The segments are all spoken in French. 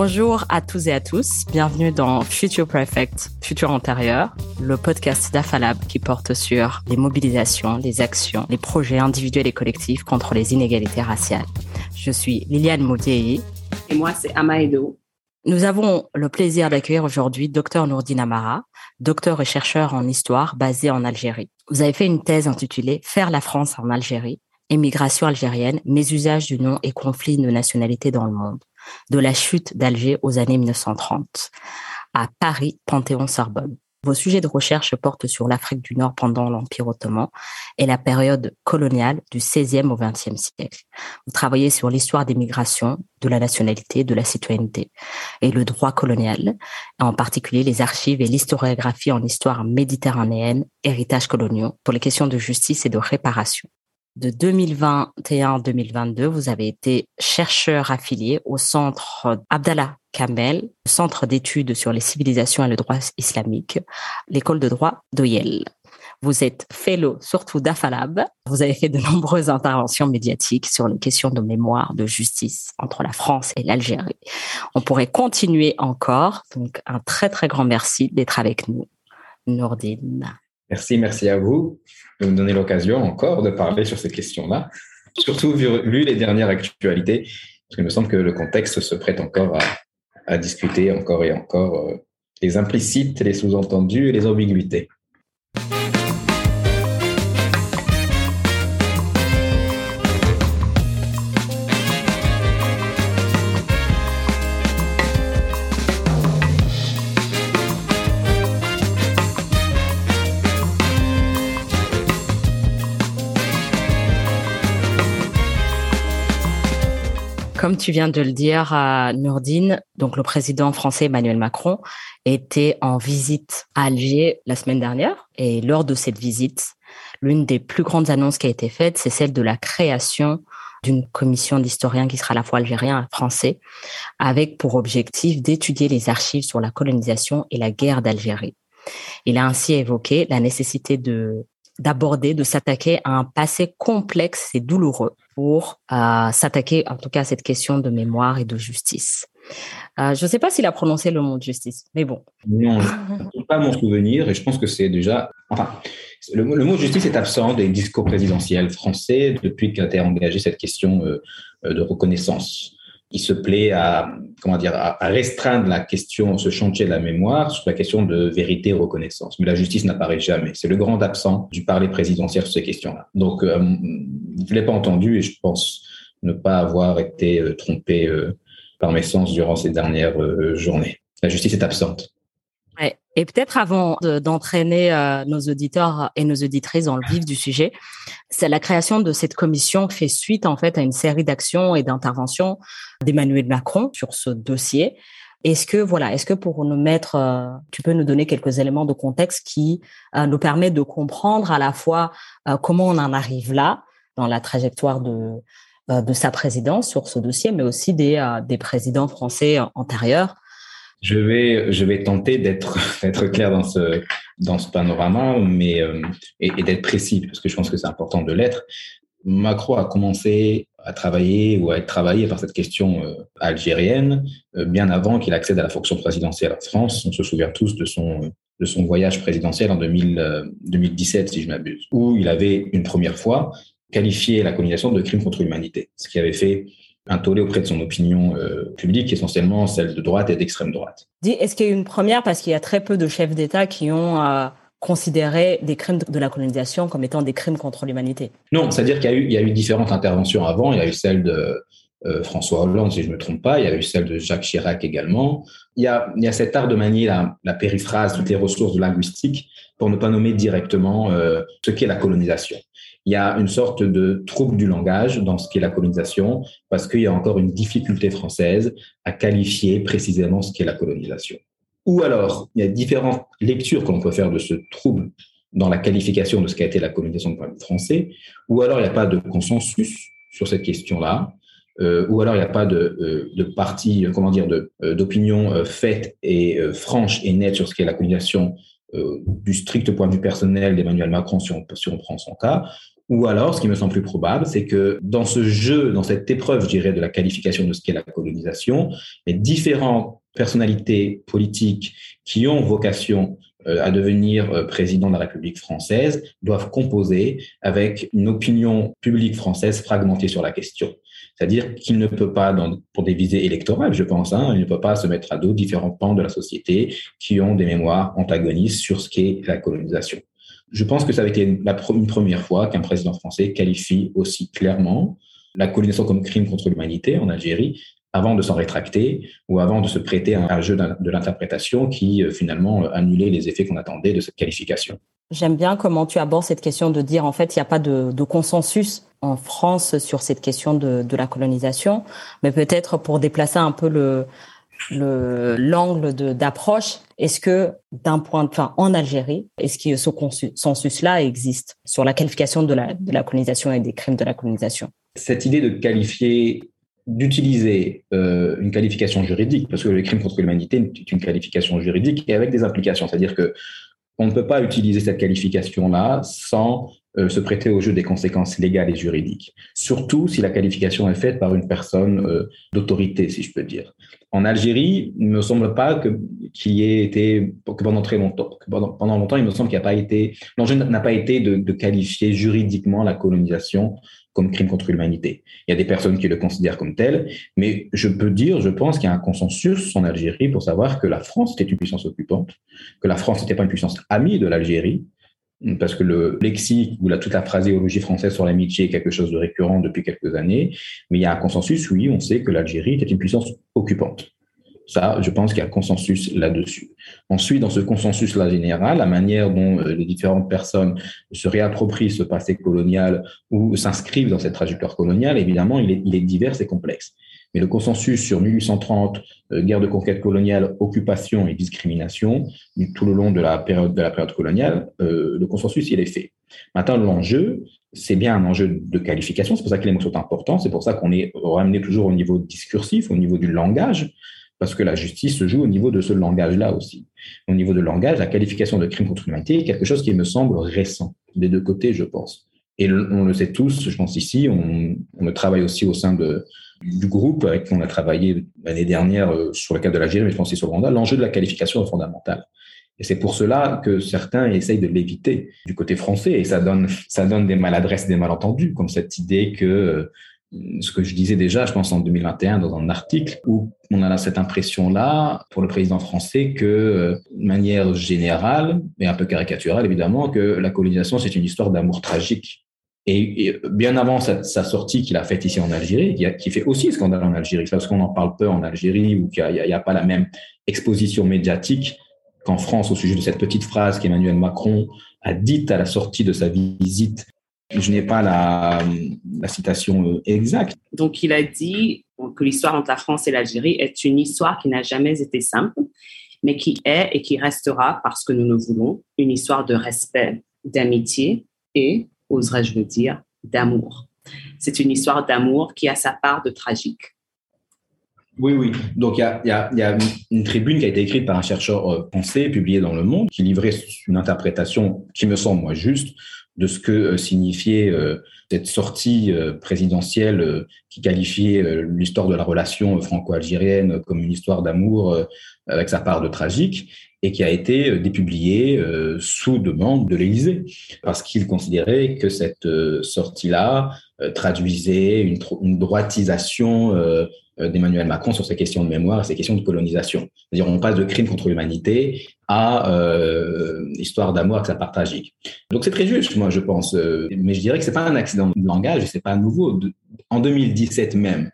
Bonjour à tous et à tous. Bienvenue dans Future Perfect, Futur antérieur, le podcast d'Afalab qui porte sur les mobilisations, les actions, les projets individuels et collectifs contre les inégalités raciales. Je suis Liliane Maudiei. Et moi, c'est Amaedo. Nous avons le plaisir d'accueillir aujourd'hui Dr Nourdine Amara, docteur et chercheur en histoire basé en Algérie. Vous avez fait une thèse intitulée Faire la France en Algérie, émigration algérienne, mes usages du nom et conflits de nationalité dans le monde de la chute d'Alger aux années 1930 à Paris, Panthéon-Sorbonne. Vos sujets de recherche portent sur l'Afrique du Nord pendant l'Empire ottoman et la période coloniale du XVIe au XXe siècle. Vous travaillez sur l'histoire des migrations, de la nationalité, de la citoyenneté et le droit colonial, en particulier les archives et l'historiographie en histoire méditerranéenne, héritage coloniaux, pour les questions de justice et de réparation de 2021-2022, vous avez été chercheur affilié au centre Abdallah Kamel, centre d'études sur les civilisations et le droit islamique, l'école de droit d'Oyel. Vous êtes fellow surtout d'Afalab. Vous avez fait de nombreuses interventions médiatiques sur les questions de mémoire, de justice entre la France et l'Algérie. On pourrait continuer encore. Donc, un très, très grand merci d'être avec nous, Nourdine. Merci, merci à vous de me donner l'occasion encore de parler sur ces questions-là, surtout vu, les dernières actualités, parce qu'il me semble que le contexte se prête encore à, discuter encore et encore euh, les implicites, les sous-entendus et les ambiguïtés. Comme tu viens de le dire, à Nourdine, donc le président français Emmanuel Macron était en visite à Alger la semaine dernière. Et lors de cette visite, l'une des plus grandes annonces qui a été faite, c'est celle de la création d'une commission d'historiens qui sera à la fois algérien et français, avec pour objectif d'étudier les archives sur la colonisation et la guerre d'Algérie. Il a ainsi évoqué la nécessité de d'aborder, de s'attaquer à un passé complexe et douloureux pour euh, s'attaquer en tout cas à cette question de mémoire et de justice. Euh, je ne sais pas s'il a prononcé le mot de justice, mais bon. Non, je pas mon souvenir et je pense que c'est déjà. Enfin, le, mot justice est absent des discours présidentiels français depuis qu'a été engagée cette question euh, de reconnaissance il se plaît à, comment dire, à restreindre la question, ce chantier de la mémoire sur la question de vérité et reconnaissance. Mais la justice n'apparaît jamais. C'est le grand absent du parler présidentiel sur ces questions-là. Donc, euh, je ne l'ai pas entendu et je pense ne pas avoir été euh, trompé euh, par mes sens durant ces dernières journées. La justice est absente. Et peut-être avant d'entraîner euh, nos auditeurs et nos auditrices dans le vif du sujet, c'est la création de cette commission fait suite en fait à une série d'actions et d'interventions d'Emmanuel Macron sur ce dossier. Est-ce que voilà, est-ce que pour nous mettre, euh, tu peux nous donner quelques éléments de contexte qui euh, nous permettent de comprendre à la fois comment on en arrive là dans la trajectoire de de sa présidence sur ce dossier, mais aussi des des présidents français antérieurs je vais, je vais tenter d'être, clair dans ce, dans ce panorama, mais euh, et, d'être précis parce que je pense que c'est important de l'être. Macron a commencé à travailler ou à être travaillé par cette question euh, algérienne euh, bien avant qu'il accède à la fonction présidentielle en France. On se souvient tous de son de son voyage présidentiel en 2000, 2017, si je m'abuse, où il avait une première fois qualifié la colonisation de crime contre l'humanité, ce qui avait fait un tollé auprès de son opinion euh, publique, essentiellement celle de droite et d'extrême droite. Est-ce qu'il y a eu une première parce qu'il y a très peu de chefs d'État qui ont euh, considéré des crimes de la colonisation comme étant des crimes contre l'humanité? Non, c'est-à-dire qu'il y, a eu, il y a eu différentes interventions avant. Il y a eu celle de euh, François Hollande, si je ne me trompe pas. Il y a eu celle de Jacques Chirac également. Il y a, il y a cet art de manier la, la périphrase, toutes les ressources linguistiques pour ne pas nommer directement ce qu'est la colonisation il y a une sorte de trouble du langage dans ce qu'est la colonisation, parce qu'il y a encore une difficulté française à qualifier précisément ce qu'est la colonisation. Ou alors, il y a différentes lectures que l'on peut faire de ce trouble dans la qualification de ce qu'a été la colonisation de vue français, ou alors il n'y a pas de consensus sur cette question-là, euh, ou alors il n'y a pas de, euh, de euh, comment dire, d'opinion faite et franche et nette sur ce qu'est la colonisation du strict point de vue personnel d'Emmanuel Macron, si on, si on prend son cas, Ou alors, ce qui me semble plus probable, c'est que dans ce jeu, dans cette épreuve, je dirais, de la qualification de ce qu'est la colonisation, les différentes personnalités politiques qui ont vocation euh, à devenir euh, président de la République française doivent composer avec une opinion publique française fragmentée sur la question. C'est-à-dire qu'il ne peut pas, pour des visées électorales, je pense, hein, il ne peut pas se mettre à dos différents pans de la société qui ont des mémoires antagonistes sur ce qu'est la colonisation. Je pense que ça a été une première fois qu'un président français qualifie aussi clairement la colonisation comme crime contre l'humanité en Algérie, avant de s'en rétracter ou avant de se prêter à un jeu de l'interprétation qui euh, finalement euh, annulait les effets qu'on attendait de cette qualification. J'aime bien comment tu abordes cette question de dire en fait il n'y a pas de, consensus en France sur cette question de, la colonisation, mais peut-être pour déplacer un peu le l'angle d'approche, est-ce que d'un point de vue en Algérie, est-ce que ce consensus-là existe sur la qualification de la, de la colonisation et des crimes de la colonisation? Cette idée de qualifier d'utiliser euh, une qualification juridique, parce que le crime contre l'humanité est une qualification juridique et avec des implications. C'est-à-dire que on ne peut pas utiliser cette qualification-là sans euh, se prêter au jeu des conséquences légales et juridiques. Surtout si la qualification est faite par une personne euh, d'autorité, si je peux dire. En Algérie, il ne me semble pas que qu'il y ait été que pendant très longtemps, pendant, pendant, longtemps, il me semble qu'il n'y a pas été l'enjeu n'a pas été de, qualifier juridiquement la colonisation comme crime contre l'humanité. Il y a des personnes qui le considèrent comme tel, mais je peux dire, je pense qu'il y a un consensus en Algérie pour savoir que la France était une puissance occupante, que la France n'était pas une puissance amie de l'Algérie, parce que le lexique ou la, toute la phraséologie française sur l'amitié est quelque chose de récurrent depuis quelques années, mais il y a un consensus, oui, on sait que l'Algérie était une puissance occupante. Ça, je pense qu'il y a consensus là-dessus. Ensuite, dans ce consensus-là général, la manière dont euh, les différentes personnes se réapproprient ce passé colonial ou s'inscrivent dans cette trajectoire coloniale, évidemment, il est, il est divers et complexe. Mais le consensus sur 1830, euh, guerre de conquête coloniale, occupation et discrimination, tout le long de la période, de la période coloniale, euh, le consensus, il est fait. Maintenant, l'enjeu, c'est bien un enjeu de qualification, c'est pour ça que les mots sont importants, c'est pour ça qu'on est ramené toujours au niveau discursif, au niveau du langage, parce que la justice se joue au niveau de ce langage-là aussi. Au niveau de langage, la qualification de crime contre l'humanité est quelque chose qui me semble récent, des deux côtés, je pense. Et on le sait tous, je pense ici, on, on travaille aussi au sein de, du groupe avec qui on a travaillé l'année dernière euh, sur le cas de l'Algérie, mais je pense aussi sur le Rwanda, l'enjeu de la qualification est fondamental. Et c'est pour cela que certains essayent de l'éviter du côté français, et ça donne, ça donne des maladresses, des malentendus, comme cette idée que euh, ce que je disais déjà, je pense en 2021 dans un article où on a cette impression-là pour le président français que, euh, de manière générale et un peu caricaturale évidemment, que la colonisation c'est une histoire d'amour tragique. Et, bien avant sa, sortie qu'il a faite ici en Algérie, qui, fait aussi scandale en Algérie, parce qu'on en parle peu en Algérie ou qu'il n'y a, pas la même exposition médiatique qu'en France au sujet de cette petite phrase qu'Emmanuel Macron a dite à la sortie de sa visite je n'ai pas la, citation euh, exacte. Donc, il a dit que l'histoire entre la France et l'Algérie est une histoire qui n'a jamais été simple, mais qui est et qui restera, parce que nous le voulons, une histoire de respect, d'amitié et, oserais-je le dire, d'amour. C'est une histoire d'amour qui a sa part de tragique. Oui, oui. Donc, il y a, une tribune qui a été écrite par un chercheur euh, français, publiée dans Le Monde, qui livrait une interprétation qui me semble, juste de ce que euh, signifiait euh, cette sortie euh, présidentielle qui qualifiait l'histoire de la relation franco-algérienne comme une histoire d'amour avec sa part de tragique et qui a été dépubliée sous demande de l'Élysée parce qu'il considérait que cette sortie-là traduisait une, droitisation euh, d'Emmanuel Macron sur ces questions de mémoire et ces questions de colonisation. C'est-à-dire, on passe de crime contre l'humanité à euh, histoire d'amour avec sa part tragique. Donc, c'est très juste, moi, je pense. Euh, mais je dirais que c'est pas un accident de langage c'est pas nouveau. En 2017 même,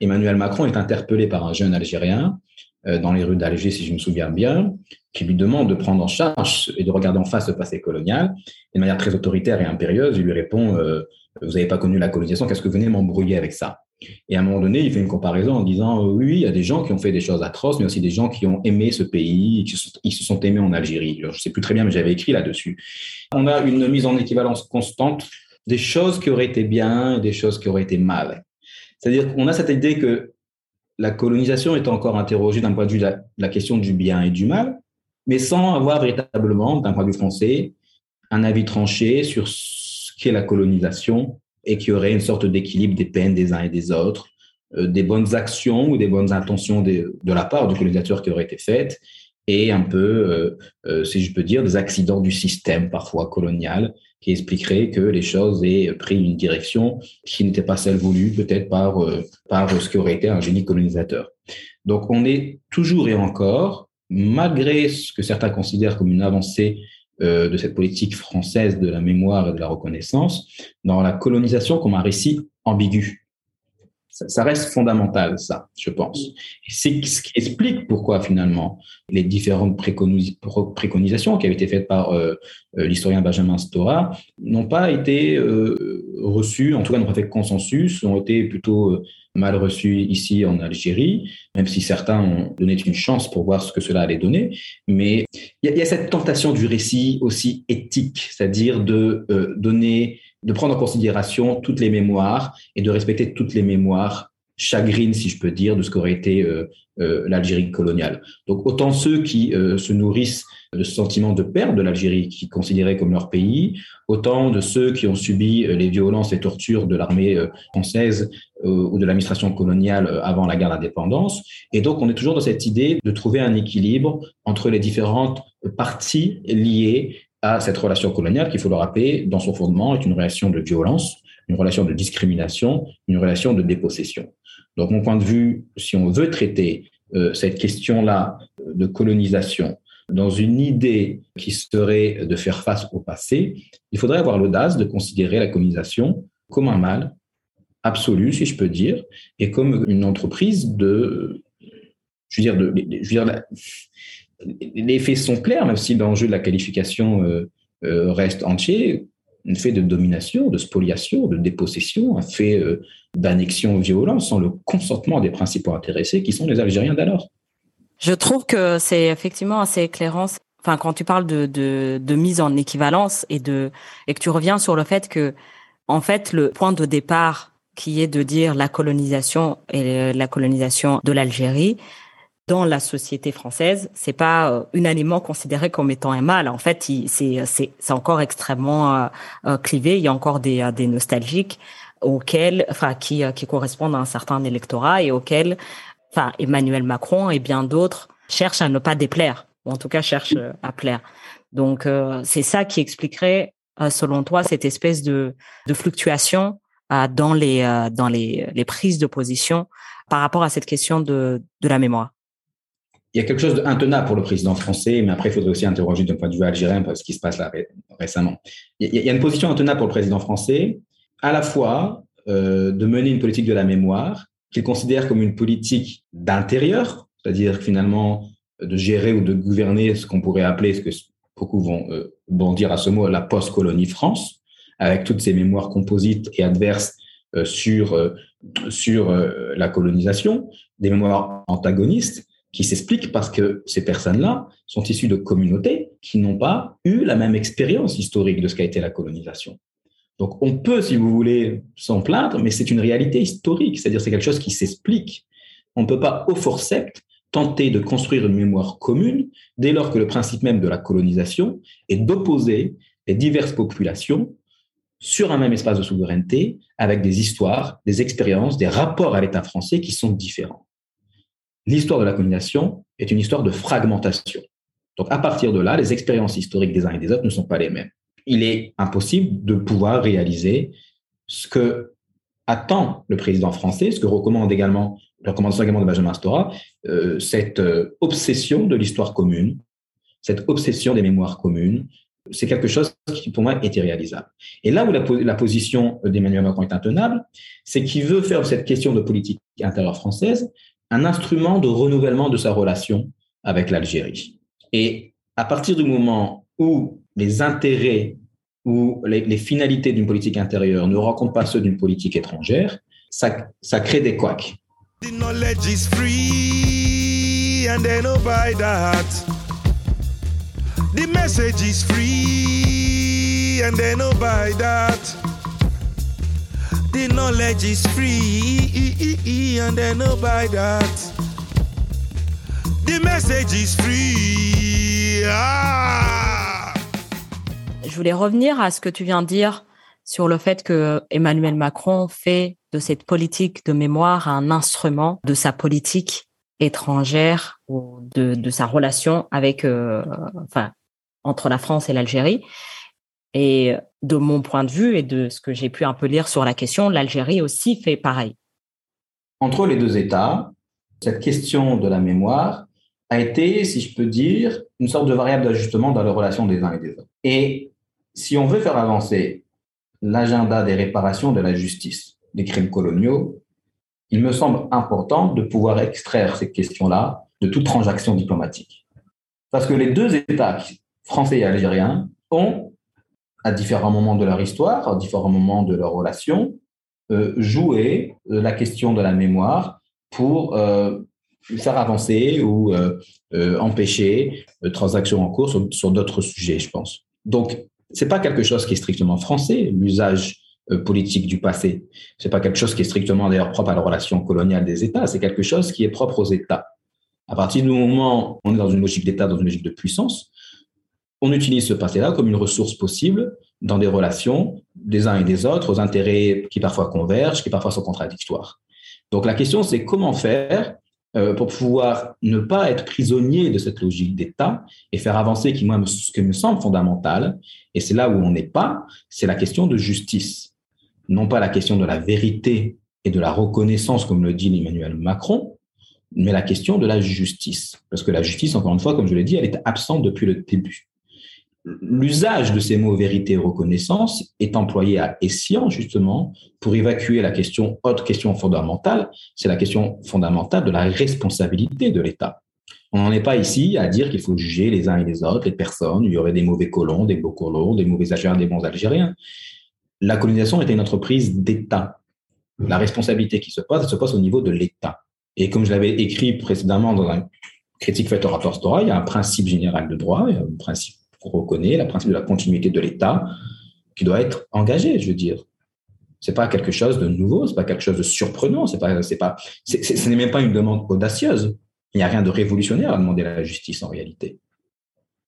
Emmanuel Macron est interpellé par un jeune Algérien euh, dans les rues d'Alger, si je me souviens bien, qui lui demande de prendre en charge et de regarder en face le passé colonial. de manière très autoritaire et impérieuse, il lui répond Vous n'avez pas connu la colonisation, qu'est-ce que vous venez m'embrouiller avec ça? Et à un moment donné, il fait une comparaison en disant euh, oui, il y a des gens qui ont fait des choses atroces, mais aussi des gens qui ont aimé ce pays, qui ils se sont aimés en Algérie. je ne sais plus très bien, mais j'avais écrit là-dessus. On a une mise en équivalence constante des choses qui auraient été bien et des choses qui auraient été mal. C'est-à-dire qu'on a cette idée que la colonisation est encore interrogée d'un point de vue de la question du bien et du mal, mais sans avoir véritablement, d'un point de vue français, un avis tranché sur qu'est la colonisation et qu'il y aurait une sorte d'équilibre des peines des uns et des autres, euh, des bonnes actions ou des bonnes intentions de, la part du colonisateur qui auraient été faites, et un peu, euh, si je peux dire, des accidents du système parfois colonial qui expliqueraient que les choses aient pris une direction qui n'était pas celle voulue peut-être par, par ce qui aurait été un génie colonisateur. Donc on est toujours et encore, malgré ce que certains considèrent comme une avancée euh, de cette politique française de la mémoire et de la reconnaissance dans la colonisation comme un récit ambigu. Ça, reste fondamental, ça, je pense. C'est ce qui explique pourquoi, finalement, les différentes préconisations qui avaient été faites par euh, euh, l'historien Benjamin Stora n'ont pas été reçues, en tout cas n'ont pas fait consensus, ont été plutôt mal reçu ici en Algérie, même si certains ont donné une chance pour voir ce que cela allait donner. Mais il y, a cette tentation du récit aussi éthique, c'est-à-dire de euh, donner, de prendre en considération toutes les mémoires et de respecter toutes les mémoires chagrines, si je peux dire, de ce qu'aurait été euh, euh, l'Algérie coloniale. Donc autant ceux qui se nourrissent de ce sentiment de perte de l'Algérie, qui considéraient comme leur pays, autant de ceux qui ont subi les violences et tortures de l'armée française euh, ou de l'administration coloniale euh, avant la guerre d'indépendance. Et donc, on est toujours dans cette idée de trouver un équilibre entre les différentes parties liées à cette relation coloniale, qu'il faut le rappeler, dans son fondement, est une relation de violence, une relation de discrimination, une relation de dépossession. Donc, mon point de vue, si on veut traiter euh, cette question-là de colonisation dans une idée qui serait de faire face au passé, il faudrait avoir l'audace de considérer la colonisation comme un mal absolue, si je peux dire, et comme une entreprise de, je veux dire, de, je veux dire, les faits sont clairs, même si l'enjeu de la qualification euh, euh, reste entier. Un fait de domination, de spoliation, de dépossession, un fait euh, d'annexion violente sans le consentement des principaux intéressés qui sont les Algériens d'alors. Je trouve que c'est effectivement assez éclairant. Enfin, quand tu parles de, de, mise en équivalence et de et que tu reviens sur le fait que, en fait, le point de départ qui est de dire la colonisation et la colonisation de l'Algérie dans la société française, c'est pas euh, unanimement considéré comme étant un mal. En fait, c'est c'est c'est encore extrêmement euh, euh, clivé. Il y a encore des des nostalgiques auxquels, enfin, qui qui correspondent à un certain électorat et auxquels, enfin, Emmanuel Macron et bien d'autres cherchent à ne pas déplaire, ou en tout cas cherchent à plaire. Donc, c'est ça qui expliquerait, selon toi, cette espèce de de fluctuation dans les euh, dans les, les prises de position par rapport à cette question de, de la mémoire il y a quelque chose d'intenable pour le président français, mais après, il faudrait aussi interroger d'un point de vue algérien ce qui se passe là récemment. Il y a une position intenable pour le président français, à la fois euh, de mener une politique de la mémoire qu'il considère comme une politique d'intérieur, c'est-à-dire finalement de gérer ou de gouverner ce qu'on pourrait appeler, ce que beaucoup vont, euh, vont dire à ce mot, la post-colonie France, avec toutes ces mémoires composites et adverses euh, sur, euh, sur euh, la colonisation, des mémoires antagonistes qui s'expliquent parce que ces personnes-là sont issues de communautés qui n'ont pas eu la même expérience historique de ce qu'a été la colonisation. Donc on peut, si vous voulez, s'en plaindre, mais c'est une réalité historique, c'est-à-dire c'est quelque chose qui s'explique. On ne peut pas au forceps tenter de construire une mémoire commune dès lors que le principe même de la colonisation est d'opposer les diverses populations sur un même espace de souveraineté avec des histoires, des expériences, des rapports à l'État français qui sont différents. L'histoire de la colonisation est une histoire de fragmentation. Donc à partir de là, les expériences historiques des uns et des autres ne sont pas les mêmes. Il est impossible de pouvoir réaliser ce que attend le président français, ce que recommande également, le recommandation également de Benjamin Stora, euh, cette euh, obsession de l'histoire commune, cette obsession des mémoires communes, c'est quelque chose qui, pour moi, était réalisable. Et là où la, position d'Emmanuel Macron est intenable, c'est qu'il veut faire cette question de politique intérieure française un instrument de renouvellement de sa relation avec l'Algérie. Et à partir du moment où les intérêts ou les, finalités d'une politique intérieure ne rencontrent pas ceux d'une politique étrangère, ça, ça crée des couacs. The message is free and they no buy that. The knowledge is free and no buy that. The message is free. Ah. Je voulais revenir à ce que tu viens de dire sur le fait que Emmanuel Macron fait de cette politique de mémoire un instrument de sa politique étrangère ou de, de sa relation avec, euh, enfin, entre la France et l'Algérie. Et de mon point de vue et de ce que j'ai pu un peu lire sur la question, l'Algérie aussi fait pareil. Entre les deux États, cette question de la mémoire a été, si je peux dire, une sorte de variable d'ajustement dans les relations des uns et des autres. Et si on veut faire avancer l'agenda des réparations de la justice des crimes coloniaux, il me semble important de pouvoir extraire ces questions-là de toute transaction diplomatique. Parce que les deux États, français et algériens, ont, à différents moments de leur histoire, à différents moments de leur relation, euh, joué euh, la question de la mémoire pour euh, faire avancer ou empêcher transactions en cours sur, sur d'autres sujets, je pense. Donc, c'est pas quelque chose qui est strictement français, l'usage euh, politique du passé. C'est pas quelque chose qui est strictement d'ailleurs propre à la relation coloniale des États, c'est quelque chose qui est propre aux États. À partir du moment où on est dans une logique d'État, dans une logique de puissance, on utilise ce passé-là comme une ressource possible dans des relations des uns et des autres, aux intérêts qui parfois convergent, qui parfois sont contradictoires. Donc la question, c'est comment faire euh, pour pouvoir ne pas être prisonnier de cette logique d'État et faire avancer qui, moi, ce qui me semble fondamental, et c'est là où on n'est pas, c'est la question de justice. Non pas la question de la vérité et de la reconnaissance, comme le dit Emmanuel Macron, mais la question de la justice. Parce que la justice, encore une fois, comme je l'ai dit, elle est absente depuis le début l'usage de ces mots vérité et reconnaissance est employé à escient justement pour évacuer la question, autre question fondamentale, c'est la question fondamentale de la responsabilité de l'État. On n'en est pas ici à dire qu'il faut juger les uns et les autres, les personnes, il y aurait des mauvais colons, des beaux colons, des mauvais Algériens, des bons Algériens. La colonisation était une entreprise d'État. La responsabilité qui se pose, elle se pose au niveau de l'État. Et comme je l'avais écrit précédemment dans un critique faite au rapport Stora, il y a un principe général de droit, il y a un principe qu'on reconnaît, la principe de la continuité de l'État, qui doit être engagé, je veux dire. C'est pas quelque chose de nouveau, c'est pas quelque chose de surprenant, c'est pas, c'est pas, ce n'est même pas une demande audacieuse. Il n'y a rien de révolutionnaire à demander la justice en réalité.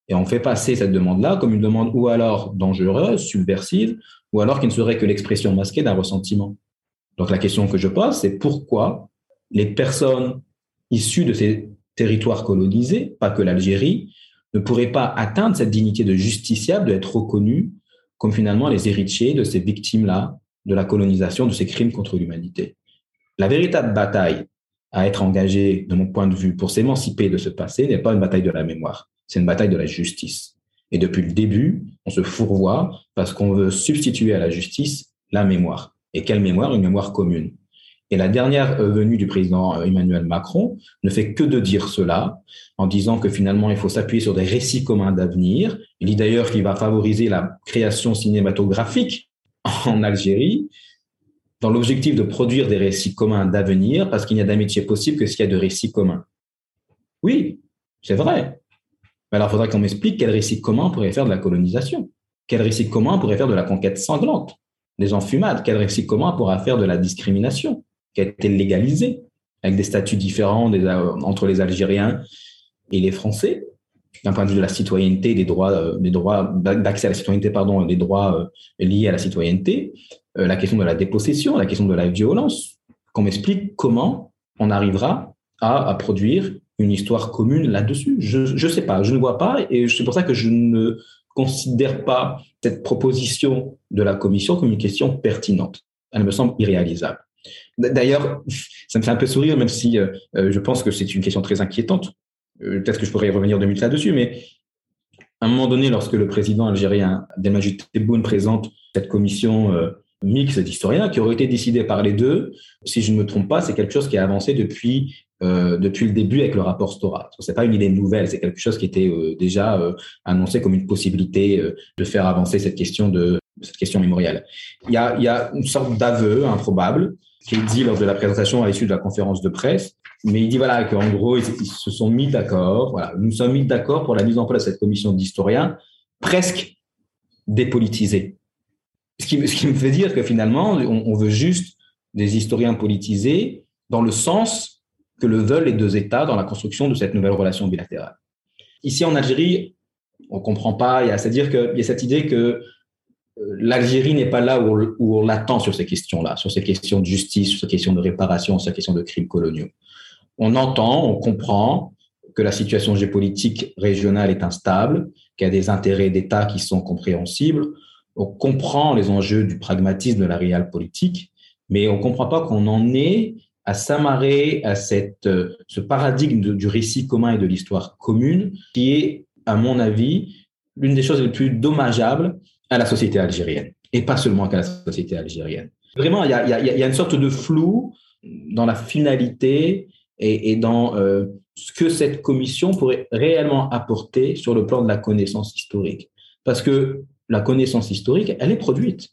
Et on fait passer cette demande-là comme une demande ou alors dangereuse, subversive, ou alors qui ne serait que l'expression masquée d'un ressentiment. Donc la question que je pose, c'est pourquoi les personnes issues de ces territoires colonisés, pas que l'Algérie, ne pourraient pas atteindre cette dignité de justiciable, d'être reconnus comme finalement les héritiers de ces victimes-là, de la colonisation, de ces crimes contre l'humanité. La véritable bataille à être engagée, de mon point de vue, pour s'émanciper de ce passé n'est pas une bataille de la mémoire, c'est une bataille de la justice. Et depuis le début, on se fourvoie parce qu'on veut substituer à la justice la mémoire. Et quelle mémoire? Une mémoire commune. Et la dernière euh, venue du président euh, Emmanuel Macron ne fait que de dire cela, en disant que finalement, il faut s'appuyer sur des récits communs d'avenir. Il dit d'ailleurs qu'il va favoriser la création cinématographique en Algérie, dans l'objectif de produire des récits communs d'avenir, parce qu'il n'y a d'amitié possible que s'il y a de récits communs. Oui, c'est vrai. Mais alors, il faudrait qu'on m'explique quel récit commun pourrait faire de la colonisation, quel récit commun pourrait faire de la conquête sanglante, des enfumades, quel récit commun pourra faire de la discrimination qui a été légalisé avec des statuts différents euh, entre les Algériens et les Français, d'un point de vue de la citoyenneté, des droits, euh, des droits d'accès à la citoyenneté, pardon, des droits euh, liés à la citoyenneté, la question de la dépossession, la question de la violence, qu'on m'explique comment on arrivera à, produire une histoire commune là-dessus. Je ne sais pas, je ne vois pas, et c'est pour ça que je ne considère pas cette proposition de la Commission comme une question pertinente. Elle me semble irréalisable. D'ailleurs, ça me fait un peu sourire, même si euh, euh, je pense que c'est une question très inquiétante. Euh, peut-être que je pourrais y revenir deux minutes là-dessus, mais à un moment donné, lorsque le président algérien Abdelmajid Tebboune présente cette commission mixte d'historiens qui aurait été décidée par les deux, si je ne me trompe pas, c'est quelque chose qui a avancé depuis depuis le début avec le rapport Stora. Ce n'est pas une idée nouvelle, c'est quelque chose qui était déjà annoncé comme une possibilité de faire avancer cette question de cette question mémoriale. Il y a une sorte d'aveu improbable qui est dit lors de la présentation à l'issue de la conférence de presse. Mais il dit voilà qu'en gros, ils, se sont mis d'accord. Voilà, nous sommes mis d'accord pour la mise en place de cette commission d'historiens presque dépolitisée. Ce qui, ce qui, me fait dire que finalement, on, on, veut juste des historiens politisés dans le sens que le veulent les deux États dans la construction de cette nouvelle relation bilatérale. Ici en Algérie, on comprend pas. C'est-à-dire qu'il y a cette idée que l'Algérie n'est pas là où on, l'attend sur ces questions-là, sur ces questions de justice, sur ces questions de réparation, sur ces questions de crimes coloniaux. On entend, on comprend que la situation géopolitique régionale est instable, qu'il y a des intérêts d'État qui sont compréhensibles. On comprend les enjeux du pragmatisme de la réelle politique, mais on ne comprend pas qu'on en est à s'amarrer à cette, ce paradigme du récit commun et de l'histoire commune, qui est, à mon avis, l'une des choses les plus dommageables à la société algérienne, et pas seulement qu'à la société algérienne. Vraiment, il y a, une sorte de flou dans la finalité et, et dans euh, ce que cette commission pourrait réellement apporter sur le plan de la connaissance historique. Parce que la connaissance historique, elle est produite.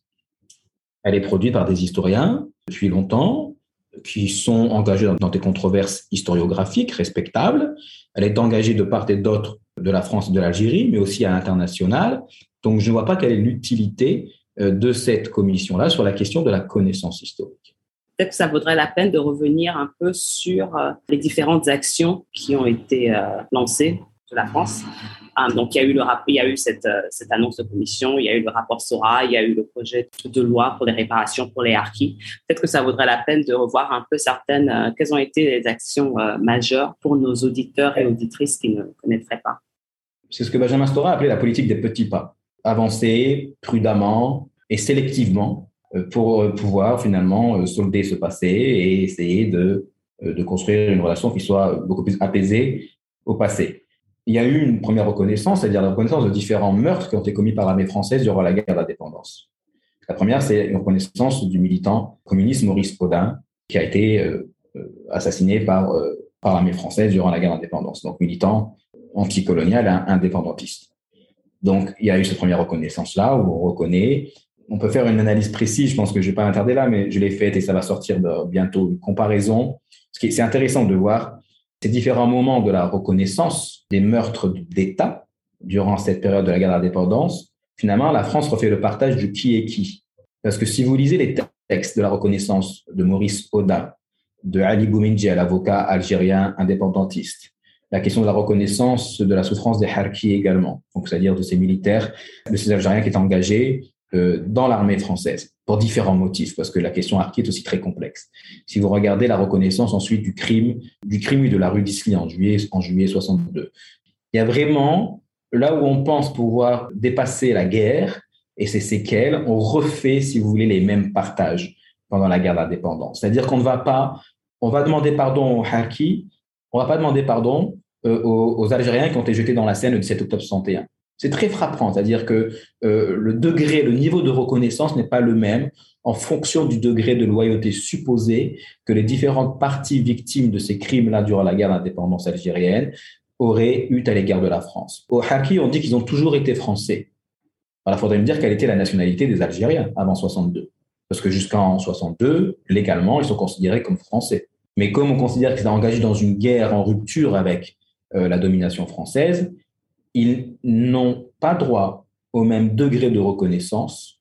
Elle est produite par des historiens depuis longtemps, qui sont engagés dans des controverses historiographiques respectables. Elle est engagée de part et d'autre de la France et de l'Algérie, mais aussi à l'international. Donc, je ne vois pas quelle est l'utilité euh, de cette commission-là sur la question de la connaissance historique. Peut-être que ça vaudrait la peine de revenir un peu sur euh, les différentes actions qui ont été euh, lancées de la France. Ah, donc, il y a eu, le, il y a eu cette, cette, annonce de commission, il y a eu le rapport SORA, il y a eu le projet de loi pour les réparations pour les harkis. Peut-être que ça vaudrait la peine de revoir un peu certaines, quelles ont été les actions majeures pour nos auditeurs et auditrices qui ne connaîtraient pas. C'est ce que Benjamin Stora appelait la politique des petits pas. Avancer prudemment et sélectivement euh, pour euh, pouvoir finalement euh, solder ce passé et essayer de, de construire une relation qui soit beaucoup plus apaisée au passé. Il y a eu une première reconnaissance, c'est-à-dire la reconnaissance de différents meurtres qui ont été commis par l'armée française durant la guerre d'indépendance. La première, c'est une reconnaissance du militant communiste Maurice Audin, qui a été assassiné par, par l'armée française durant la guerre d'indépendance. Donc, militant anticolonial et indépendantiste. Donc, il y a eu cette première reconnaissance-là où on reconnaît. On peut faire une analyse précise, je pense que je ne vais pas m'attarder là, mais je l'ai faite et ça va sortir bientôt une comparaison. C'est intéressant de voir ces différents moments de la reconnaissance des meurtres d'État durant cette période de la guerre d'indépendance. Finalement, la France refait le partage du qui est qui. Parce que si vous lisez les textes de la reconnaissance de Maurice Oda, de Ali Boumindji, l'avocat algérien indépendantiste, la question de la reconnaissance de la souffrance des Harkis également, c'est-à-dire de ces militaires, de ces Algériens qui étaient engagés euh, dans l'armée française pour différents motifs, parce que la question Harki est aussi très complexe. Si vous regardez la reconnaissance ensuite du crime, du crime de la rue d'Isly en juillet, en juillet 62, il y a vraiment là où on pense pouvoir dépasser la guerre et ses séquelles, on refait, si vous voulez, les mêmes partages pendant la guerre d'indépendance. C'est-à-dire qu'on ne va pas, on va demander pardon aux Harkis, on va pas demander pardon euh, aux, Algériens qui ont été jetés dans la Seine le 17 octobre 61. C'est très frappant, c'est-à-dire que euh, le degré, le niveau de reconnaissance n'est pas le même en fonction du degré de loyauté supposé que les différentes parties victimes de ces crimes-là durant la guerre d'indépendance algérienne auraient eu à l'égard de la France. Aux Harkis, on dit qu'ils ont toujours été français. Alors, il faudrait me dire quelle était la nationalité des Algériens avant 62. Parce que jusqu'en 62, légalement, ils sont considérés comme français. Mais comme on considère qu'ils sont engagés dans une guerre en rupture avec euh, la domination française, ils n'ont pas droit au même degré de reconnaissance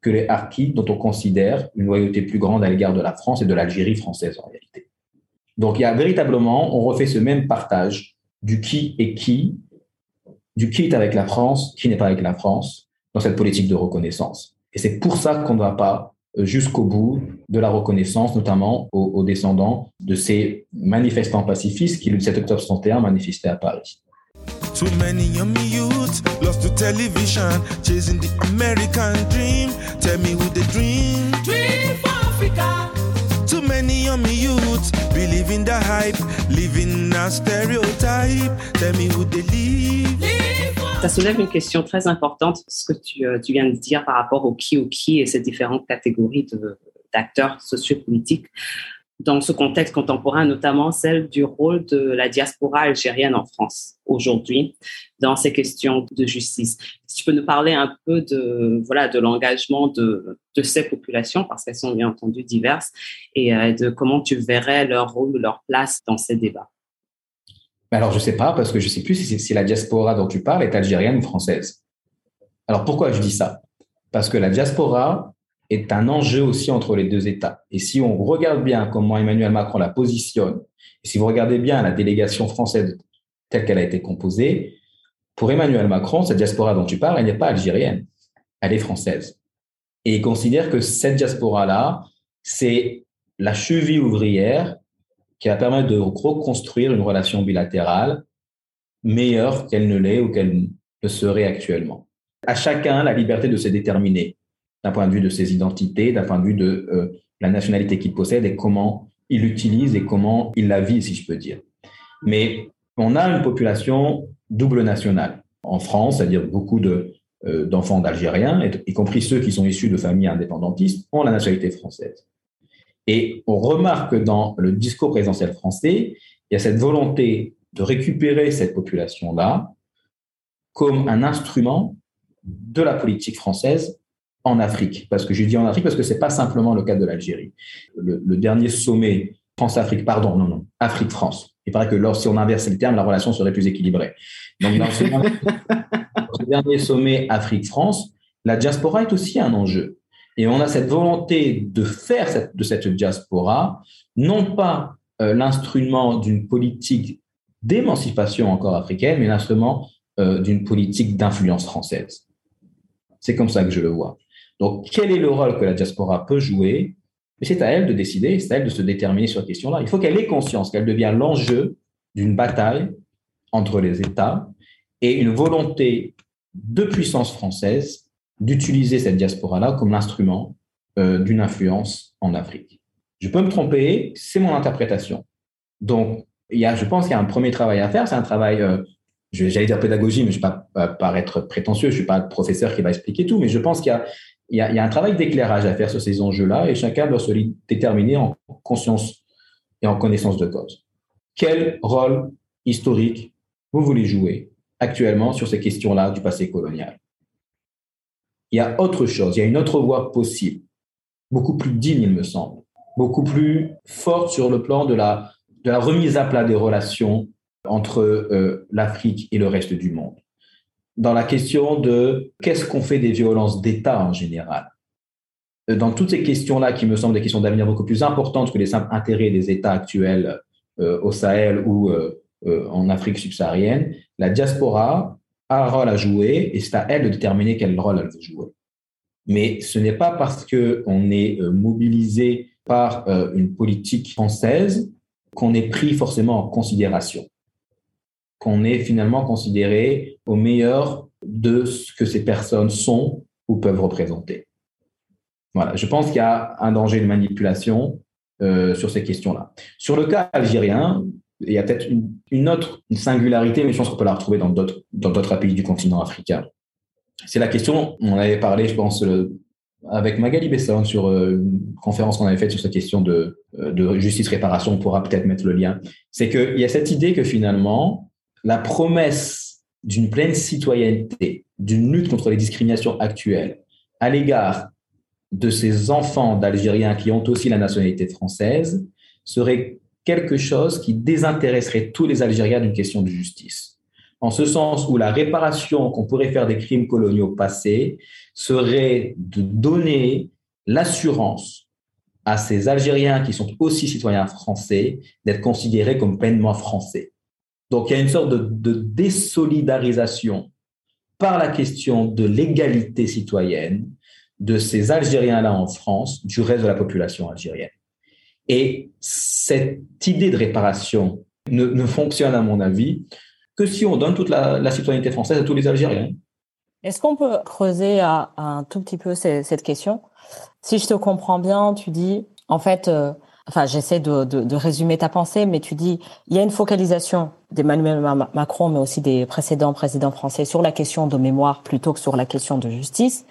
que les Harkis, dont on considère une loyauté plus grande à l'égard de la France et de l'Algérie française en réalité. Donc il y a véritablement, on refait ce même partage du qui est qui, du qui est avec la France, qui n'est pas avec la France, dans cette politique de reconnaissance. Et c'est pour ça qu'on ne va pas jusqu'au bout de la reconnaissance, notamment aux, descendants de ces manifestants pacifistes qui, le 7 octobre 61, manifestaient à Paris. Too many yummy youths lost to television, chasing the American dream. Tell me who they dream. Dream for Africa. Too many yummy youths believe the hype, living a stereotype. Tell me who they live. Ça soulève une question très importante, ce que tu, euh, tu, viens de dire par rapport au qui au qui et ces différentes catégories d'acteurs sociopolitiques dans ce contexte contemporain, notamment celle du rôle de la diaspora algérienne en France aujourd'hui dans ces questions de justice. Si tu peux nous parler un peu de voilà de l'engagement de, de ces populations parce qu'elles sont bien entendu diverses et euh, de comment tu verrais leur rôle, leur place dans ces débats alors, je ne sais pas, parce que je ne sais plus si, la diaspora dont tu parles est algérienne ou française. Alors, pourquoi je dis ça? Parce que la diaspora est un enjeu aussi entre les deux États. Et si on regarde bien comment Emmanuel Macron la positionne, et si vous regardez bien la délégation française telle qu'elle a été composée, pour Emmanuel Macron, cette diaspora dont tu parles, elle n'est pas algérienne, elle est française. Et il considère que cette diaspora-là, c'est la cheville ouvrière qui va permettre de reconstruire une relation bilatérale meilleure qu'elle ne l'est ou qu'elle ne serait actuellement. À chacun la liberté de se déterminer d'un point de vue de ses identités, d'un point de vue de euh, la nationalité qu'il possède et comment il l'utilise et comment il la vit, si je peux dire. Mais on a une population double nationale. En France, c'est-à-dire beaucoup de, euh, d'enfants d'Algériens, y compris ceux qui sont issus de familles indépendantistes, ont la nationalité française. Et on remarque que dans le discours présidentiel français, il y a cette volonté de récupérer cette population-là comme un instrument de la politique française en Afrique. Parce que je dis en Afrique parce que ce n'est pas simplement le cas de l'Algérie. Le, dernier sommet France-Afrique, pardon, non, non, Afrique-France. Il paraît que si on inversait le terme, la relation serait plus équilibrée. Donc, dans ce, dernier sommet Afrique-France, la diaspora est aussi un enjeu. Et on a cette volonté de faire de cette diaspora, non pas euh, l'instrument d'une politique d'émancipation encore africaine, mais l'instrument euh, d'une politique d'influence française. C'est comme ça que je le vois. Donc, quel est le rôle que la diaspora peut jouer? Mais c'est à elle de décider, c'est à elle de se déterminer sur cette question-là. Il faut qu'elle ait conscience qu'elle devient l'enjeu d'une bataille entre les États et une volonté de puissance française d'utiliser cette diaspora-là comme l'instrument euh, d'une influence en Afrique. Je peux me tromper, c'est mon interprétation. Donc, il y a, je pense qu'il y a un premier travail à faire, c'est un travail, euh, j'allais dire pédagogie, mais je ne vais pas paraître prétentieux, je ne suis pas le professeur qui va expliquer tout, mais je pense qu'il y a, il y, a, il y a un travail d'éclairage à faire sur ces enjeux-là et chacun doit se déterminer en conscience et en connaissance de cause. Quel rôle historique vous voulez jouer actuellement sur ces questions-là du passé colonial? Il y a autre chose, il y a une autre voie possible, beaucoup plus digne, il me semble, beaucoup plus forte sur le plan de la, de la remise à plat des relations entre euh, l'Afrique et le reste du monde dans la question de qu'est-ce qu'on fait des violences d'État en général. Euh, dans toutes ces questions-là, qui me semblent des questions d'avenir beaucoup plus importantes que les simples intérêts des États actuels euh, au Sahel ou euh, en Afrique subsaharienne, la diaspora a un rôle à jouer et c'est à elle de déterminer quel rôle elle veut jouer. Mais ce n'est pas parce qu'on est mobilisé par une politique française qu'on est pris forcément en considération qu'on est finalement considéré au meilleur de ce que ces personnes sont ou peuvent représenter. Voilà, je pense qu'il y a un danger de manipulation euh, sur ces questions-là. Sur le cas algérien, il y a peut-être une, autre singularité, mais je pense qu'on peut la retrouver dans d'autres, dans d'autres pays du continent africain. C'est la question, on avait parlé, je pense, euh, avec Magali Besson sur euh, une conférence qu'on avait faite sur cette question de, de justice-réparation, on pourra peut-être mettre le lien. C'est qu'il y a cette idée que finalement, la promesse d'une pleine citoyenneté, d'une lutte contre les discriminations actuelles à l'égard de ces enfants d'Algériens qui ont aussi la nationalité française serait quelque chose qui désintéresserait tous les Algériens d'une question de justice. En ce sens où la réparation qu'on pourrait faire des crimes coloniaux passés serait de donner l'assurance à ces Algériens qui sont aussi citoyens français d'être considérés comme pleinement français. Donc, il y a une sorte de, désolidarisation par la question de l'égalité citoyenne de ces Algériens-là en France du reste de la population algérienne. Et cette idée de réparation ne, fonctionne, à mon avis, que si on donne toute la, citoyenneté française à tous les Algériens. Est-ce qu'on peut creuser un tout petit peu cette question? Si je te comprends bien, tu dis, en fait, euh, enfin, j'essaie de, de, de, résumer ta pensée, mais tu dis, il y a une focalisation d'Emmanuel Macron, mais aussi des précédents présidents français sur la question de mémoire plutôt que sur la question de justice.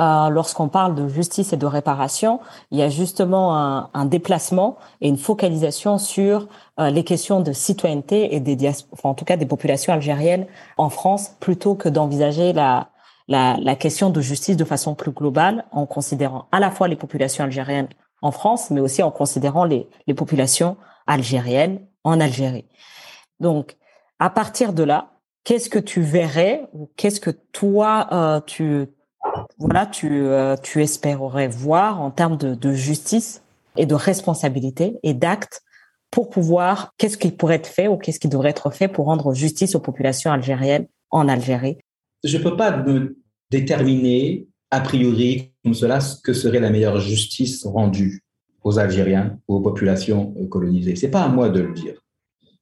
Euh, Lorsqu'on parle de justice et de réparation, il y a justement un, un déplacement et une focalisation sur euh, les questions de citoyenneté et des enfin, en tout cas des populations algériennes en France, plutôt que d'envisager la, la, la question de justice de façon plus globale, en considérant à la fois les populations algériennes en France, mais aussi en considérant les, populations algériennes en Algérie. Donc, à partir de là, qu'est-ce que tu verrais ou qu'est-ce que toi euh, tu voilà tu euh, tu espérerais voir en termes de, de justice et de responsabilité et d'actes pour pouvoir qu'est-ce qui pourrait être fait ou qu'est-ce qui devrait être fait pour rendre justice aux populations algériennes en Algérie? Je peux pas me déterminer a priori, comme cela, ce que serait la meilleure justice rendue aux Algériens ou aux populations euh, colonisées? C'est pas à moi de le dire.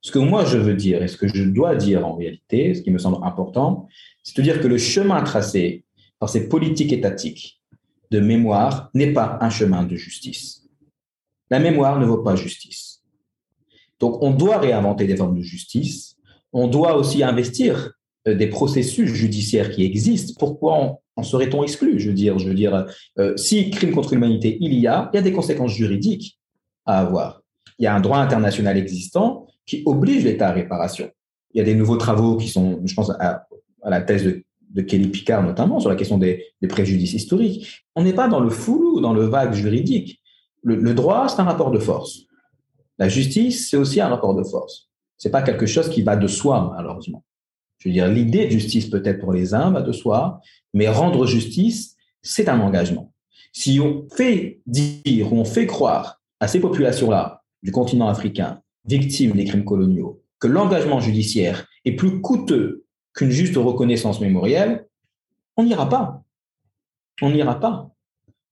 Ce que moi je veux dire et ce que je dois dire en réalité, ce qui me semble important, c'est de dire que le chemin tracé par ces politiques étatiques de mémoire n'est pas un chemin de justice. La mémoire ne vaut pas justice. Donc on doit réinventer des formes de justice. On doit aussi investir euh, des processus judiciaires qui existent. Pourquoi en serait-on exclu Je veux dire, je veux dire, euh, si crime contre l'humanité il y a, il y a des conséquences juridiques à avoir. Il y a un droit international existant qui oblige l'État à réparation. Il y a des nouveaux travaux qui sont, je pense à, la thèse de, Kelly Picard notamment sur la question des, préjudices historiques. On n'est pas dans le flou, dans le vague juridique. Le, le droit, c'est un rapport de force. La justice, c'est aussi un rapport de force. C'est pas quelque chose qui va de soi, malheureusement. Je veux dire, l'idée de justice peut-être pour les uns va de soi, mais rendre justice, c'est un engagement. Si on fait dire on fait croire à ces populations-là du continent africain, victimes des crimes coloniaux, que l'engagement judiciaire est plus coûteux qu'une juste reconnaissance mémorielle, on n'ira pas. On n'ira pas.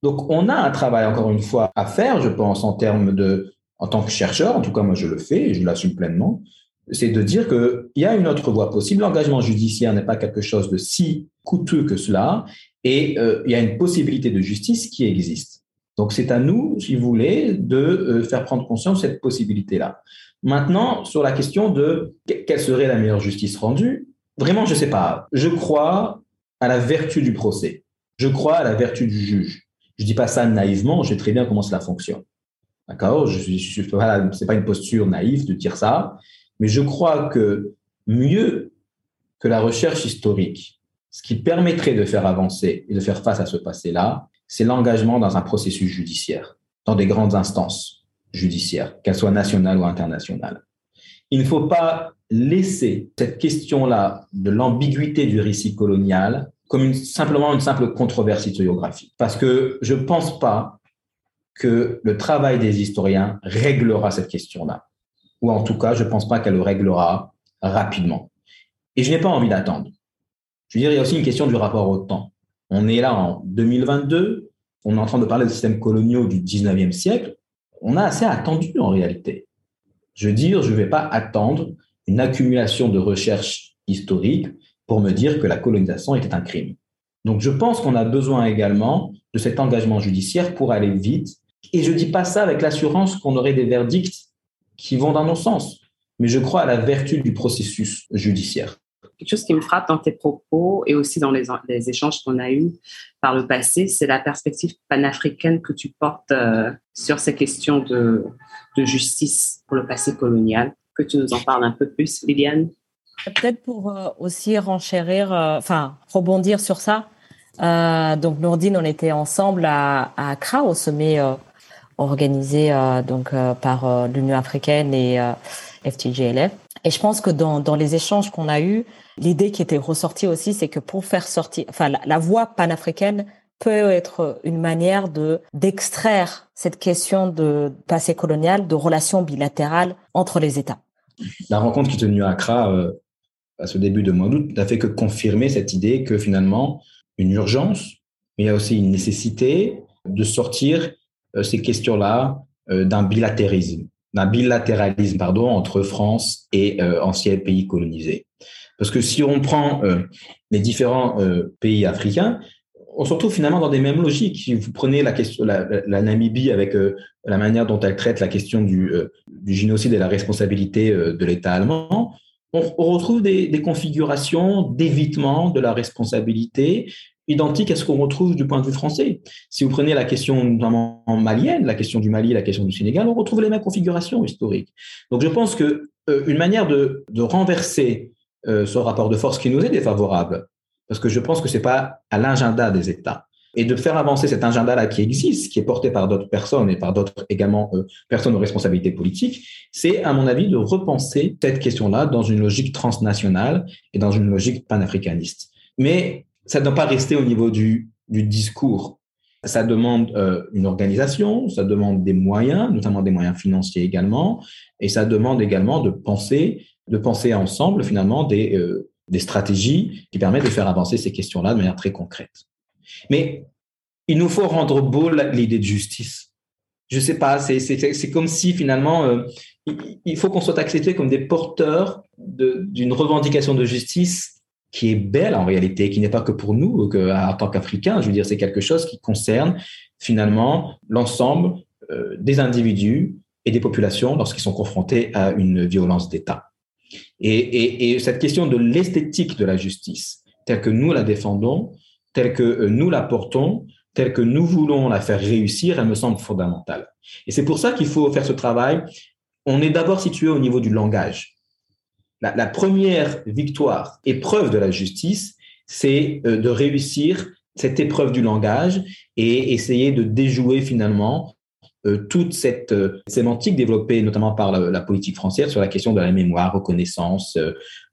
Donc, on a un travail, encore une fois, à faire, je pense, en termes de, en tant que chercheur, en tout cas, moi, je le fais et je l'assume pleinement, c'est de dire qu'il y a une autre voie possible. L'engagement judiciaire n'est pas quelque chose de si coûteux que cela et euh, il y a une possibilité de justice qui existe. Donc c'est à nous, si vous voulez, de euh, faire prendre conscience de cette possibilité-là. Maintenant, sur la question de quelle serait la meilleure justice rendue, vraiment, je ne sais pas. Je crois à la vertu du procès. Je crois à la vertu du juge. Je ne dis pas ça naïvement, je sais très bien comment cela fonctionne. D'accord? Je, n'est pas une posture naïve de dire ça. Mais je crois que mieux que la recherche historique, ce qui permettrait de faire avancer et de faire face à ce passé-là, c'est l'engagement dans un processus judiciaire, dans des grandes instances judiciaires, qu'elles soient nationales ou internationales. Il ne faut pas laisser cette question-là de l'ambiguïté du récit colonial comme simplement une simple controverse historiographique. Parce que je ne pense pas que le travail des historiens réglera cette question-là ou en tout cas, je ne pense pas qu'elle le réglera rapidement. Et je n'ai pas envie d'attendre. Je veux dire, il y a aussi une question du rapport au temps. On est là en 2022, on est en train de parler des systèmes coloniaux du 19e siècle. On a assez attendu en réalité. Je veux dire, je ne vais pas attendre une accumulation de recherches historiques pour me dire que la colonisation était un crime. Donc je pense qu'on a besoin également de cet engagement judiciaire pour aller vite. Et je ne dis pas ça avec l'assurance qu'on aurait des verdicts qui vont dans nos sens. Mais je crois à la vertu du processus judiciaire. Quelque chose qui me frappe dans tes propos et aussi dans les, les échanges qu'on a eus par le passé, c'est la perspective panafricaine que tu portes euh, sur ces questions de, de justice pour le passé colonial. Que tu nous en parles un peu plus, Liliane? Peut-être pour euh, aussi renchérir, euh, enfin rebondir sur ça. donc Nourdine, on était ensemble à, à Accra au sommet organisé euh, donc euh, par euh, l'Union africaine et FTGLF. Et je pense que dans, dans les échanges qu'on a eus, l'idée qui était ressortie aussi, c'est que pour faire sortir, enfin, la, voie panafricaine peut être une manière de d'extraire cette question de passé colonial, de relations bilatérales entre les États. La rencontre qui est tenue à Accra à ce début de mois d'août n'a fait que confirmer cette idée que finalement, une urgence, mais il y a aussi une nécessité de sortir ces questions-là euh, d'un bilatérisme, d'un bilatéralisme pardon, entre France et euh, anciens pays colonisés. Parce que si on prend les différents pays africains, on se retrouve finalement dans des mêmes logiques. Si vous prenez la Namibie avec la manière dont elle traite la question du, génocide et la responsabilité de l'État allemand, on, retrouve des configurations d'évitement de la responsabilité identique à ce qu'on retrouve du point de vue français. Si vous prenez la question notamment malienne, la question du Mali, la question du Sénégal, on retrouve les mêmes configurations historiques. Donc je pense que euh, une manière de, renverser euh, ce rapport de force qui nous est défavorable, parce que je pense que c'est pas à l'agenda des États, et de faire avancer cet agenda-là qui existe, qui est porté par d'autres personnes et par d'autres également euh, personnes aux responsabilités politiques, c'est à mon avis de repenser cette question-là dans une logique transnationale et dans une logique panafricaniste. Mais ça ne doit pas rester au niveau du, discours. Ça demande euh, une organisation, ça demande des moyens, notamment des moyens financiers également, et ça demande également de penser, de penser ensemble finalement des, euh, stratégies qui permettent de faire avancer ces questions-là de manière très concrète. Mais il nous faut rendre beau l'idée de justice. Je sais pas, c'est comme si finalement, euh, il faut qu'on soit accepté comme des porteurs d'une revendication de justice qui est belle en réalité, qui n'est pas que pour nous, que, en tant qu'Africains. Je veux dire, c'est quelque chose qui concerne finalement l'ensemble euh, des individus et des populations lorsqu'ils sont confrontés à une violence d'État. Et, et, cette question de l'esthétique de la justice, telle que nous la défendons, telle que euh, nous la portons, telle que nous voulons la faire réussir, elle me semble fondamentale. Et c'est pour ça qu'il faut faire ce travail. On est d'abord situé au niveau du langage. La, première victoire, épreuve de la justice, c'est euh, de réussir cette épreuve du langage et essayer de déjouer finalement euh, toute cette euh, sémantique développée notamment par la, politique française sur la question de la mémoire, reconnaissance,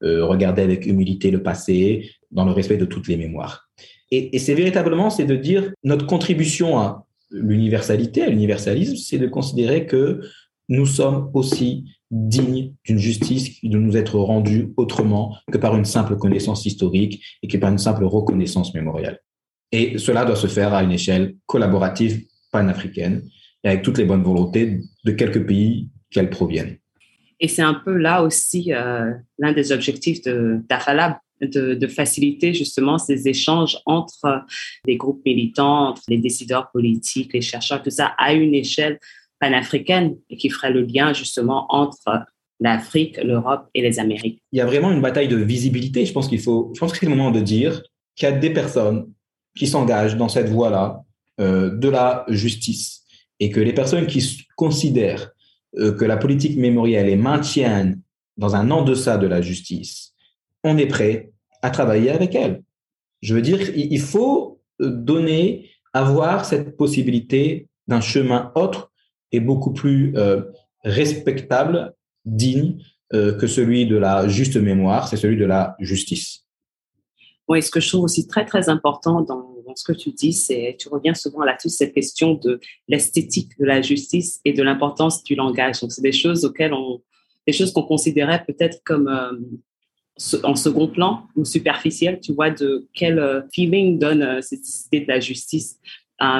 regarder avec humilité le passé, dans le respect de toutes les mémoires. Et, c'est véritablement, c'est de dire notre contribution à l'universalité, à l'universalisme, c'est de considérer que nous sommes aussi dignes d'une justice qui doit nous être rendue autrement que par une simple connaissance historique et que par une simple reconnaissance mémoriale. Et cela doit se faire à une échelle collaborative panafricaine et avec toutes les bonnes volontés de quelques pays qu'elles proviennent. Et c'est un peu là aussi euh, l'un des objectifs de de, de, faciliter justement ces échanges entre les groupes militants, entre les décideurs politiques, les chercheurs, tout ça à une échelle panafricaine et qui ferait le lien justement entre l'Afrique, l'Europe et les Amériques. Il y a vraiment une bataille de visibilité. Je pense qu'il faut, je pense que c'est le moment de dire qu'il y a des personnes qui s'engagent dans cette voie-là euh, de la justice et que les personnes qui considèrent euh, que la politique mémorielle est maintienne dans un en-deçà de la justice, on est prêt à travailler avec elles. Je veux dire, il faut euh, donner, avoir cette possibilité d'un chemin autre et beaucoup plus euh, respectable, digne que celui de la juste mémoire, c'est celui de la justice. Oui, ce que je trouve aussi très, très important dans ce que tu dis, c'est, tu reviens souvent là-dessus, cette question de l'esthétique de la justice et de l'importance du langage. Donc, c'est des choses auxquelles on, des choses qu'on considérait peut-être comme euh, en second plan ou superficielles, tu vois, de quel euh, feeling donne euh, cette idée de la justice.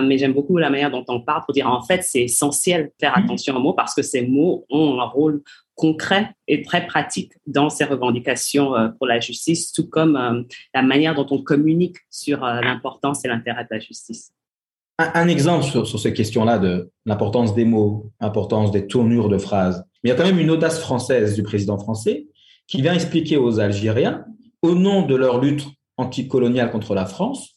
Mais j'aime beaucoup la manière dont on parle pour dire en fait c'est essentiel de faire mmh. attention aux mots parce que ces mots ont un rôle concret et très pratique dans ces revendications euh, pour la justice, tout comme euh, la manière dont on communique sur euh, l'importance et l'intérêt de la justice. Un, exemple sur, sur ces questions-là de l'importance des mots, l'importance des tournures de phrases. il y a quand même une audace française du président français qui vient expliquer aux Algériens, au nom de leur lutte anticoloniale contre la France,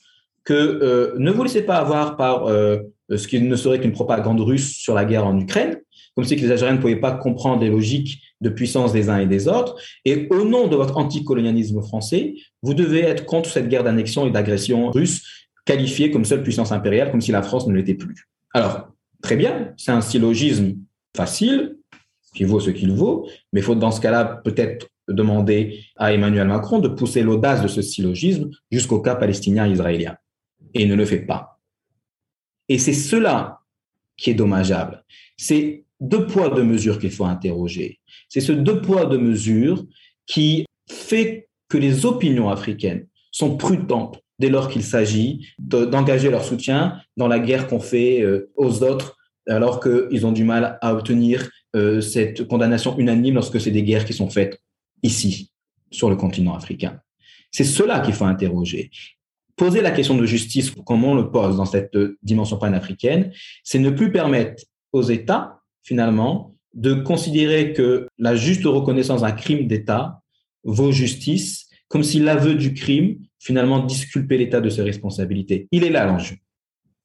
que ne vous laissez pas avoir par ce qui ne serait qu'une propagande russe sur la guerre en Ukraine, comme si les Algériens ne pouvaient pas comprendre les logiques de puissance des uns et des autres. Et au nom de votre anticolonialisme français, vous devez être contre cette guerre d'annexion et d'agression russe, qualifiée comme seule puissance impériale, comme si la France ne l'était plus. Alors, très bien, c'est un syllogisme facile, qui vaut ce qu'il vaut, mais il faut dans ce cas-là peut-être demander à Emmanuel Macron de pousser l'audace de ce syllogisme jusqu'au cas palestinien-israélien. Et ne le fait pas. Et c'est cela qui est dommageable. C'est deux poids, deux mesures qu'il faut interroger. C'est ce deux poids, deux mesures qui fait que les opinions africaines sont prudentes dès lors qu'il s'agit d'engager leur soutien dans la guerre qu'on fait euh, aux autres, alors qu'ils ont du mal à obtenir euh, cette condamnation unanime lorsque c'est des guerres qui sont faites ici, sur le continent africain. C'est cela qu'il faut interroger. Poser la question de justice, comme on le pose dans cette dimension panafricaine, c'est ne plus permettre aux États finalement, de considérer que la juste reconnaissance d'un crime d'État vaut justice, comme si l'aveu du crime, finalement, disculpait l'État de ses responsabilités. Il est là l'enjeu.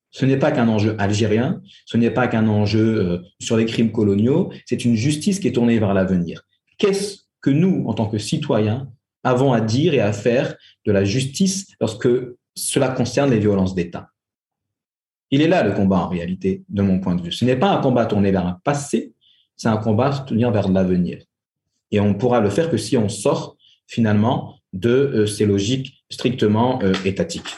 Ce n'est pas qu'un enjeu algérien, ce n'est pas qu'un enjeu euh, sur les crimes coloniaux, c'est une justice qui est tournée vers l'avenir. Qu'est-ce que nous, en tant que citoyens, avons à dire et à faire de la justice lorsque cela concerne les violences d'État il est là le combat en réalité, de mon point de vue. Ce n'est pas un combat tourné vers un passé, c'est un combat tourné vers l'avenir. Et on pourra le faire que si on sort finalement de euh, ces logiques strictement euh, étatiques.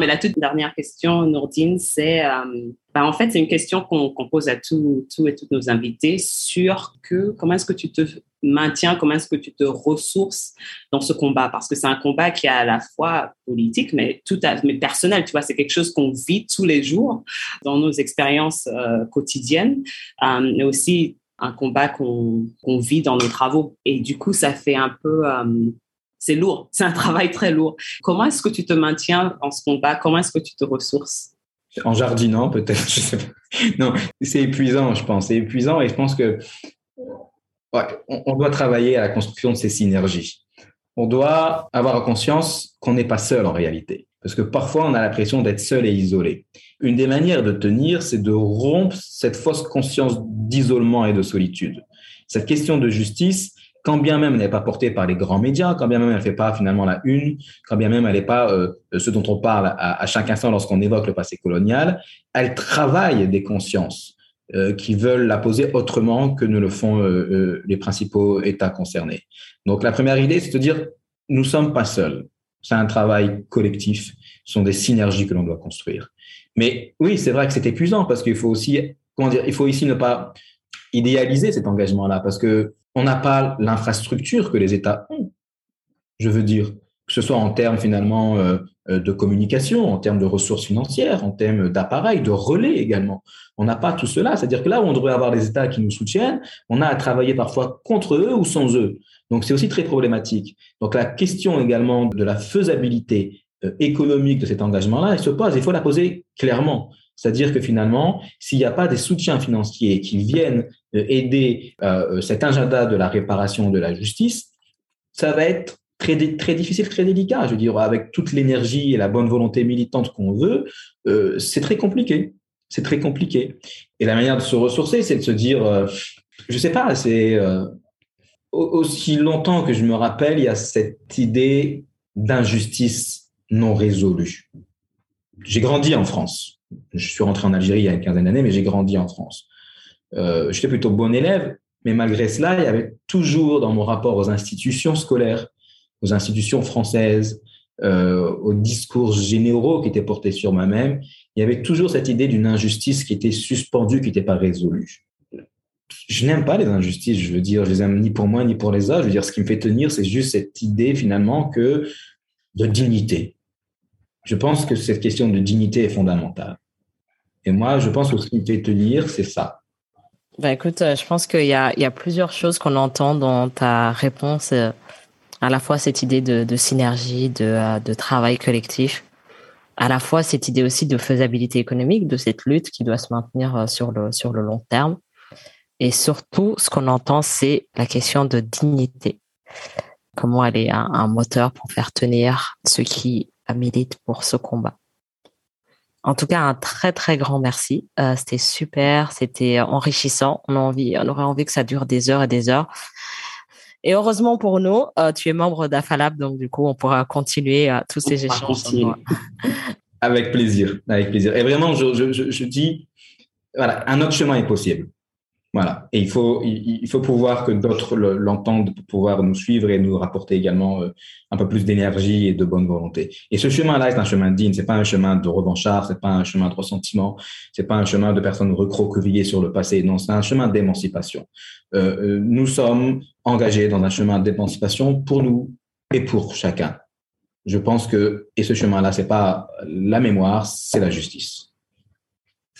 Mais la toute dernière question, Nourdine, c'est, euh, ben, en fait, c'est une question qu'on pose à tous et toutes nos invités sur que, comment est-ce que tu te maintiens, comment est-ce que tu te ressources dans ce combat? Parce que c'est un combat qui est à la fois politique, mais tout à, mais personnel, tu vois, c'est quelque chose qu'on vit tous les jours dans nos expériences euh, quotidiennes, euh, mais aussi un combat qu'on vit dans nos travaux. Et du coup, ça fait un peu... C'est lourd, c'est un travail très lourd. Comment est-ce que tu te maintiens en ce combat? Comment est-ce que tu te ressources? En jardinant, peut-être, je sais pas. Non, c'est épuisant, je pense. C'est épuisant et je pense que ouais, on, doit travailler à la construction de ces synergies. On doit avoir conscience qu'on n'est pas seul en réalité. Parce que parfois, on a l'impression d'être seul et isolé. Une des manières de tenir, c'est de rompre cette fausse conscience d'isolement et de solitude. Cette question de justice, quand bien même elle n'est pas portée par les grands médias, quand bien même elle ne fait pas finalement la une, quand bien même elle n'est pas euh, ce dont on parle à, chaque instant lorsqu'on évoque le passé colonial, elle travaille des consciences euh, qui veulent la poser autrement que ne le font euh, les principaux États concernés. Donc la première idée, c'est de dire, nous ne sommes pas seuls. C'est un travail collectif, ce sont des synergies que l'on doit construire. Mais oui, c'est vrai que c'est épuisant parce qu'il faut aussi, comment dire, il faut ici ne pas idéaliser cet engagement-là parce que on n'a pas l'infrastructure que les États ont. Je veux dire, que ce soit en termes finalement euh, euh, de communication, en termes de ressources financières, en termes d'appareils, de relais également. On n'a pas tout cela. C'est-à-dire que là où on devrait avoir des États qui nous soutiennent, on a à travailler parfois contre eux ou sans eux. Donc c'est aussi très problématique. Donc la question également de la faisabilité euh, économique de cet engagement-là, elle se pose. Il faut la poser clairement. C'est-à-dire que finalement, s'il n'y a pas des soutiens financiers qui viennent euh, aider euh, cet agenda de la réparation de la justice, ça va être très, très difficile, très délicat. Je veux dire, avec toute l'énergie et la bonne volonté militante qu'on veut, euh, c'est très compliqué. C'est très compliqué. Et la manière de se ressourcer, c'est de se dire, euh, je sais pas, c'est euh, aussi longtemps que je me rappelle, il y a cette idée d'injustice non résolue. J'ai grandi en France je suis rentré en Algérie il y a une quinzaine d'années, mais j'ai grandi en France. Euh, J'étais plutôt bon élève, mais malgré cela, il y avait toujours dans mon rapport aux institutions scolaires, aux institutions françaises, euh, aux discours généraux qui étaient portés sur moi-même, il y avait toujours cette idée d'une injustice qui était suspendue, qui n'était pas résolue. Je n'aime pas les injustices, je veux dire, je les aime ni pour moi ni pour les autres. Je veux dire, ce qui me fait tenir, c'est juste cette idée finalement que de dignité. Je pense que cette question de dignité est fondamentale. Et moi, je pense que ce qui me fait tenir, c'est ça. Bah écoute, euh, je pense qu'il y a, plusieurs choses qu'on entend dans ta réponse. Euh, à la fois cette idée de, synergie, de, euh, de, travail collectif, à la fois cette idée aussi de faisabilité économique, de cette lutte qui doit se maintenir sur le, long terme. Et surtout, ce qu'on entend, c'est la question de dignité. Comment elle est un, un moteur pour faire tenir ceux qui militent pour ce combat. En tout cas, un très très grand merci. Euh, c'était super, c'était enrichissant. On a envie, on aurait envie que ça dure des heures et des heures. Et heureusement pour nous, euh, tu es membre d'Afalab, donc du coup, on pourra continuer euh, tous ces échanges. Avec plaisir, avec plaisir. Et vraiment, je, je, je dis, voilà, un autre chemin est possible. Voilà. Et il faut, il, faut pouvoir que d'autres l'entendent pour pouvoir nous suivre et nous rapporter également euh, un peu plus d'énergie et de bonne volonté. Et ce chemin-là est un chemin digne. C'est pas un chemin de revanchard. C'est pas un chemin de ressentiment. C'est pas un chemin de personnes recroquevillées sur le passé. Non, c'est un chemin d'émancipation. Euh, euh, nous sommes engagés dans un chemin d'émancipation pour nous et pour chacun. Je pense que, et ce chemin-là, c'est pas la mémoire, c'est la justice.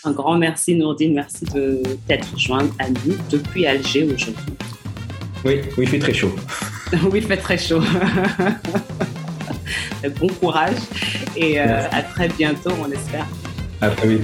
Un grand merci, Nourdine. Merci de t'être jointe à nous depuis Alger aujourd'hui. Oui, oui, il fait très chaud. oui, il fait très chaud. bon courage et euh, à très bientôt, on espère. À très vite.